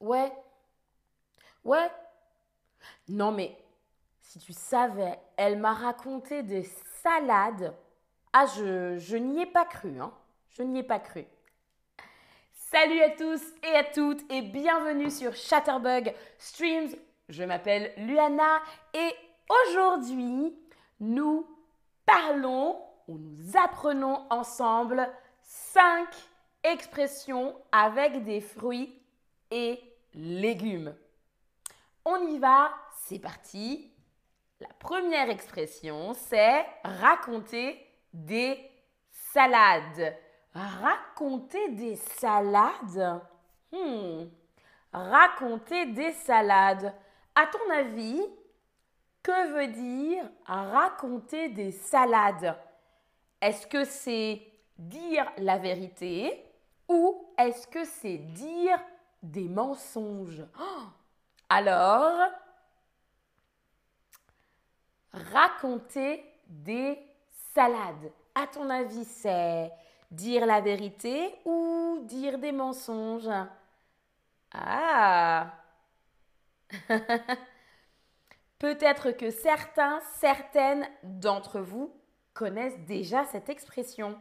Ouais. Ouais. Non mais, si tu savais, elle m'a raconté des salades. Ah, je, je n'y ai pas cru, hein. Je n'y ai pas cru. Salut à tous et à toutes et bienvenue sur Chatterbug Streams. Je m'appelle Luana et aujourd'hui, nous parlons ou nous apprenons ensemble 5 expressions avec des fruits et légumes. On y va, c'est parti. La première expression, c'est raconter des salades. Raconter des salades? Hmm. Raconter des salades. À ton avis, que veut dire raconter des salades? Est-ce que c'est dire la vérité ou est-ce que c'est dire des mensonges Alors, raconter des salades. À ton avis, c'est dire la vérité ou dire des mensonges? Ah Peut-être que certains, certaines d'entre vous connaissent déjà cette expression.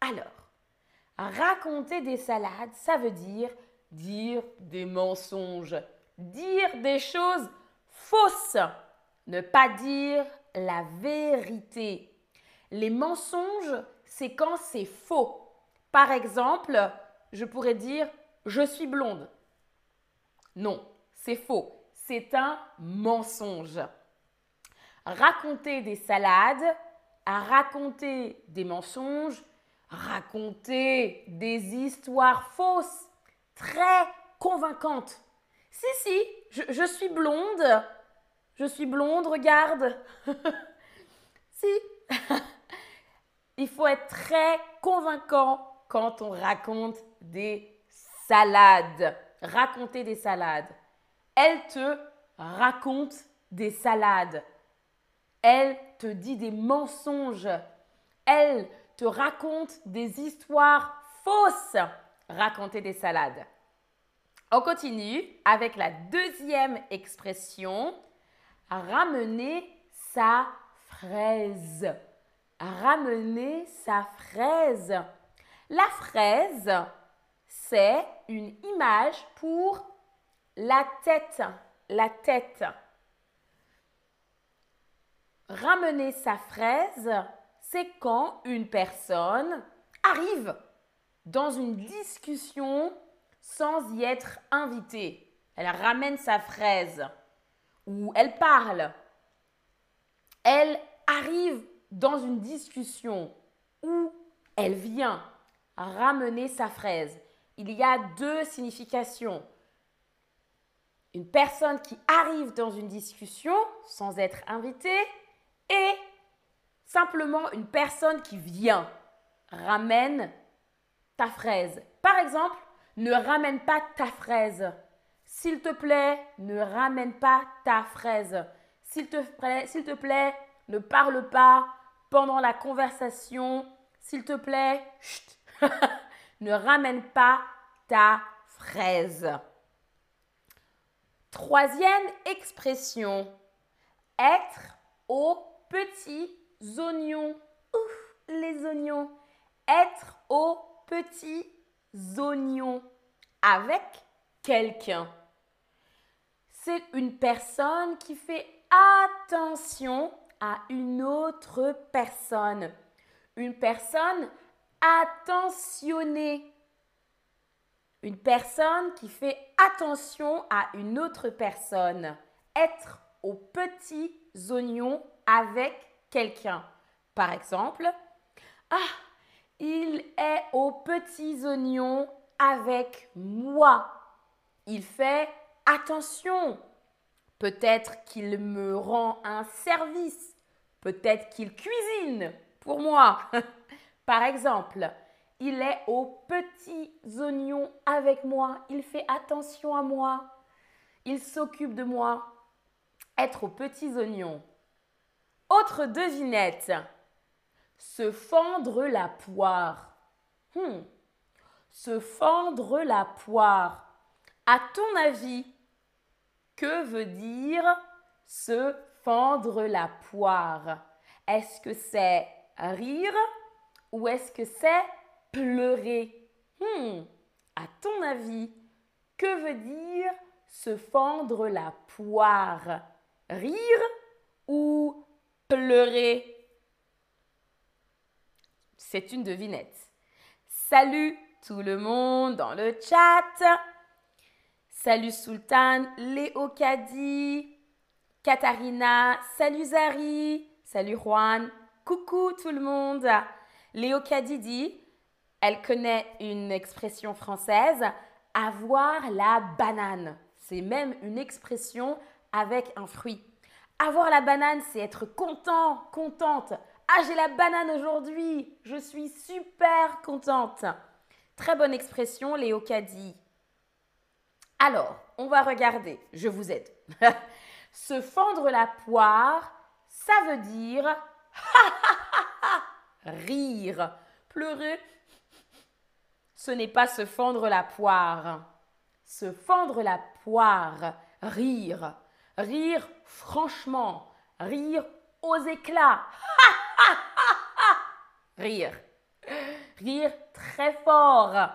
Alors, raconter des salades, ça veut dire dire des mensonges, dire des choses fausses, ne pas dire la vérité. Les mensonges, c'est quand c'est faux. Par exemple, je pourrais dire je suis blonde. Non, c'est faux. C'est un mensonge. Raconter des salades, raconter des mensonges, raconter des histoires fausses, très convaincantes. Si, si, je, suis blonde. Je suis blonde, regarde. si. Il faut être très convaincant quand on raconte des salades. Raconter des salades. Elle te raconte des salades. Elle te dit des mensonges. Elle te raconte des histoires fausses. Raconter des salades. On continue avec la deuxième expression. Ramener sa fraise. Ramener sa fraise. La fraise, c'est une image pour la tête. La tête. Ramener sa fraise, c'est quand une personne arrive dans une discussion sans y être invitée. Elle ramène sa fraise ou elle parle. Elle arrive dans une discussion où elle vient ramener sa fraise. Il y a deux significations. Une personne qui arrive dans une discussion sans être invitée et simplement une personne qui vient ramène ta fraise. Par exemple, ne ramène pas ta fraise. S'il te plaît, ne ramène pas ta fraise. S'il te plaît, ne parle pas pendant la conversation. S'il te plaît, ne ramène pas ta fraise. Troisième expression, être aux petits oignons. Ouf, les oignons. Être aux petits oignons avec quelqu'un. C'est une personne qui fait attention à une autre personne. Une personne attentionnée. Une personne qui fait attention à une autre personne. Être aux petits oignons avec quelqu'un. Par exemple, ah, il est aux petits oignons avec moi. Il fait attention. Peut-être qu'il me rend un service. Peut-être qu'il cuisine pour moi. Par exemple, il est aux petits oignons avec moi. Il fait attention à moi. Il s'occupe de moi. Être aux petits oignons. Autre devinette. Se fendre la poire. Hmm. Se fendre la poire. À ton avis, que veut dire se fendre la poire? Est-ce que c'est rire ou est-ce que c'est pleurer? Hmm. À ton avis, que veut dire se fendre la poire? Rire ou pleurer? C'est une devinette. Salut tout le monde dans le chat. Salut Sultan, Léo Kadi, Katharina, salut Zari, salut Juan, coucou tout le monde. Léo Kadi dit, elle connaît une expression française, avoir la banane. C'est même une expression avec un fruit. Avoir la banane, c'est être content, contente. Ah, j'ai la banane aujourd'hui. Je suis super contente. Très bonne expression, Léo Caddy. Alors, on va regarder. Je vous aide. se fendre la poire, ça veut dire rire. Pleurer, ce n'est pas se fendre la poire. Se fendre la poire, rire. Rire franchement. Rire aux éclats. Rire. Rire très fort.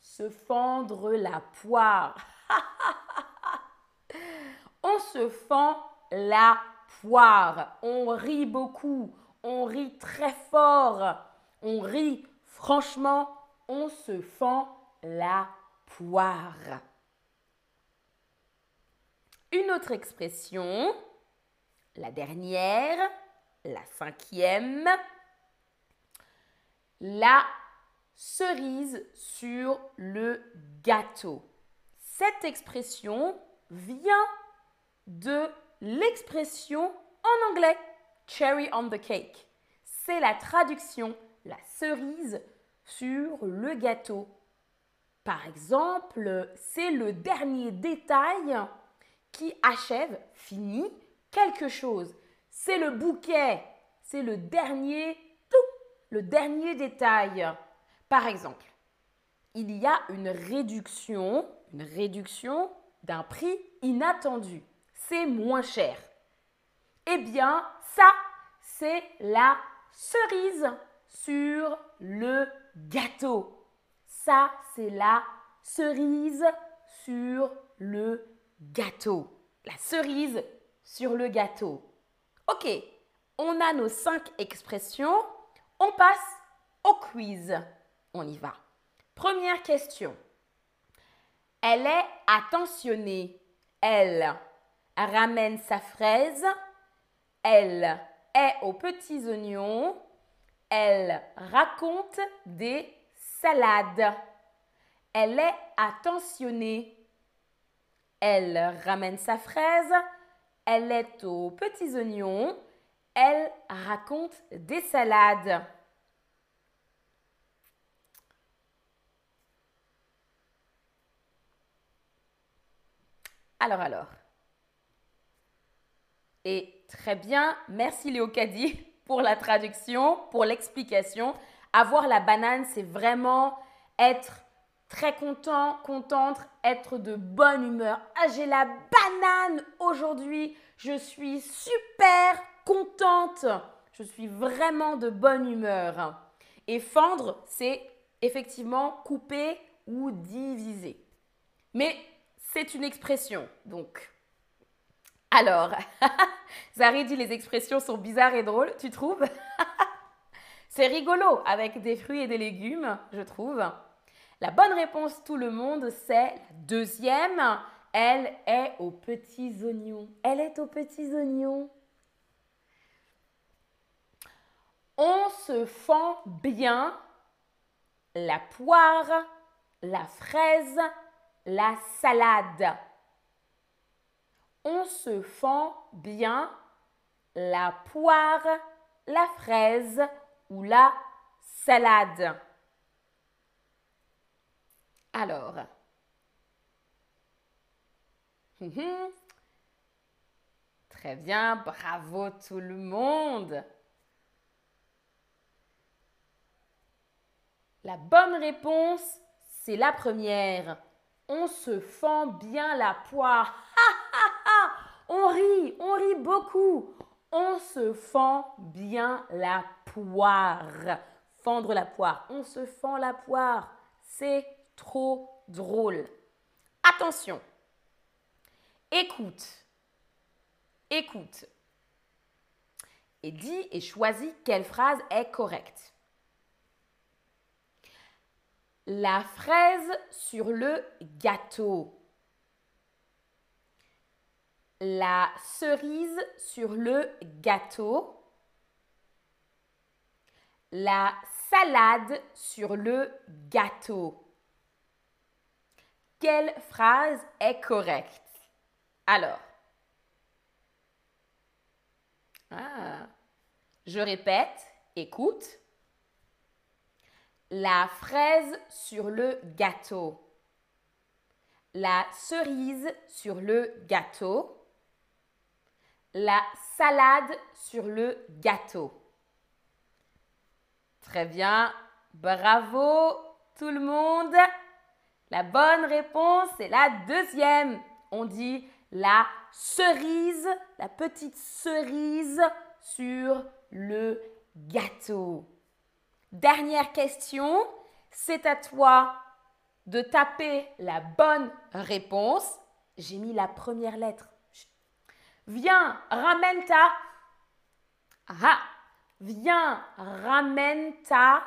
Se fendre la poire. on se fend la poire. On rit beaucoup. On rit très fort. On rit franchement. On se fend la poire. Une autre expression, la dernière, la cinquième, la cerise sur le gâteau. Cette expression vient de l'expression en anglais cherry on the cake. C'est la traduction, la cerise sur le gâteau. Par exemple, c'est le dernier détail qui achève, finit quelque chose. C'est le bouquet, c'est le dernier le dernier détail. Par exemple, il y a une réduction, une réduction d'un prix inattendu. C'est moins cher. Eh bien, ça, c'est la cerise sur le gâteau. Ça, c'est la cerise sur le gâteau. La cerise sur le gâteau. Ok, on a nos cinq expressions. On passe au quiz. On y va. Première question. Elle est attentionnée. Elle ramène sa fraise. Elle est aux petits oignons. Elle raconte des salades. Elle est attentionnée. Elle ramène sa fraise. Elle est aux petits oignons. Elle raconte des salades. Alors, alors. Et très bien, merci Léo Caddy pour la traduction, pour l'explication. Avoir la banane, c'est vraiment être très content, contente, être de bonne humeur. Ah, j'ai la banane aujourd'hui. Je suis super contente. Je suis vraiment de bonne humeur. Et fendre, c'est effectivement couper ou diviser. Mais c'est une expression, donc. Alors, Zari dit les expressions sont bizarres et drôles, tu trouves? C'est rigolo avec des fruits et des légumes, je trouve. La bonne réponse, tout le monde, c'est la deuxième. Elle est aux petits oignons. Elle est aux petits oignons. On se fend bien la poire, la fraise, la salade. On se fend bien la poire, la fraise ou la salade. Alors, hum, très bien, bravo tout le monde. La bonne réponse, c'est la première. On se fend bien la poire. on rit, on rit beaucoup. On se fend bien la poire. Fendre la poire. On se fend la poire. C'est trop drôle. Attention. Écoute. Écoute. Et dis et choisis quelle phrase est correcte. La fraise sur le gâteau. La cerise sur le gâteau. La salade sur le gâteau. Quelle phrase est correcte? Alors, ah, je répète, écoute. La fraise sur le gâteau. La cerise sur le gâteau. La salade sur le gâteau. Très bien. Bravo tout le monde. La bonne réponse est la deuxième. On dit la cerise, la petite cerise sur le gâteau. Dernière question, c'est à toi de taper la bonne réponse. J'ai mis la première lettre. Viens, ramène ta. Ah, viens, ramène ta.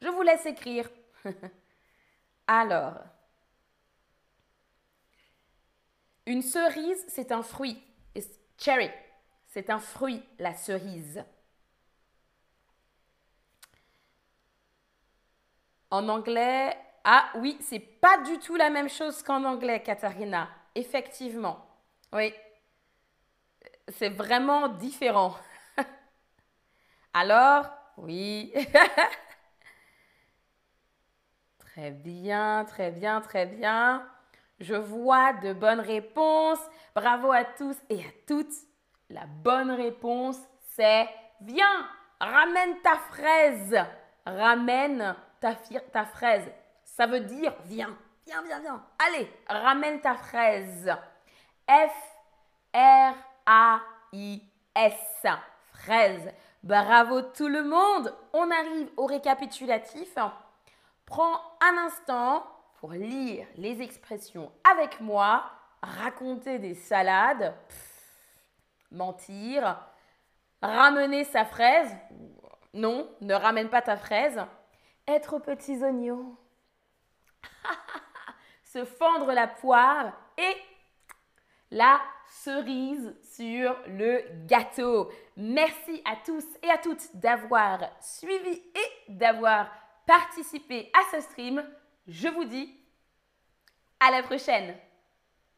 Je vous laisse écrire. Alors, une cerise, c'est un fruit. Cherry, c'est un fruit, la cerise. En anglais, ah oui, c'est pas du tout la même chose qu'en anglais, Katharina. Effectivement. Oui. C'est vraiment différent. Alors, oui. Très bien, très bien, très bien. Je vois de bonnes réponses. Bravo à tous et à toutes. La bonne réponse, c'est viens, ramène ta fraise. Ramène ta, fraise. Ça veut dire viens, viens, viens, viens. Allez, ramène ta fraise. F-R-A-I-S. Fraise. Bravo tout le monde. On arrive au récapitulatif. Prends un instant pour lire les expressions avec moi, raconter des salades, mentir, ramener sa fraise, non, ne ramène pas ta fraise, être aux petits oignons, se fendre la poire et la cerise sur le gâteau. Merci à tous et à toutes d'avoir suivi et d'avoir participer à ce stream. Je vous dis à la prochaine